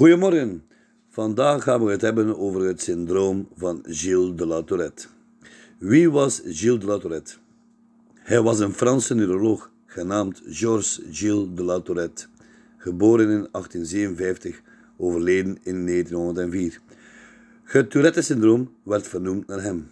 Goedemorgen. Vandaag gaan we het hebben over het syndroom van Gilles de la Tourette. Wie was Gilles de la Tourette? Hij was een Franse neuroloog genaamd Georges Gilles de la Tourette, geboren in 1857, overleden in 1904. Het Tourette-syndroom werd vernoemd naar hem.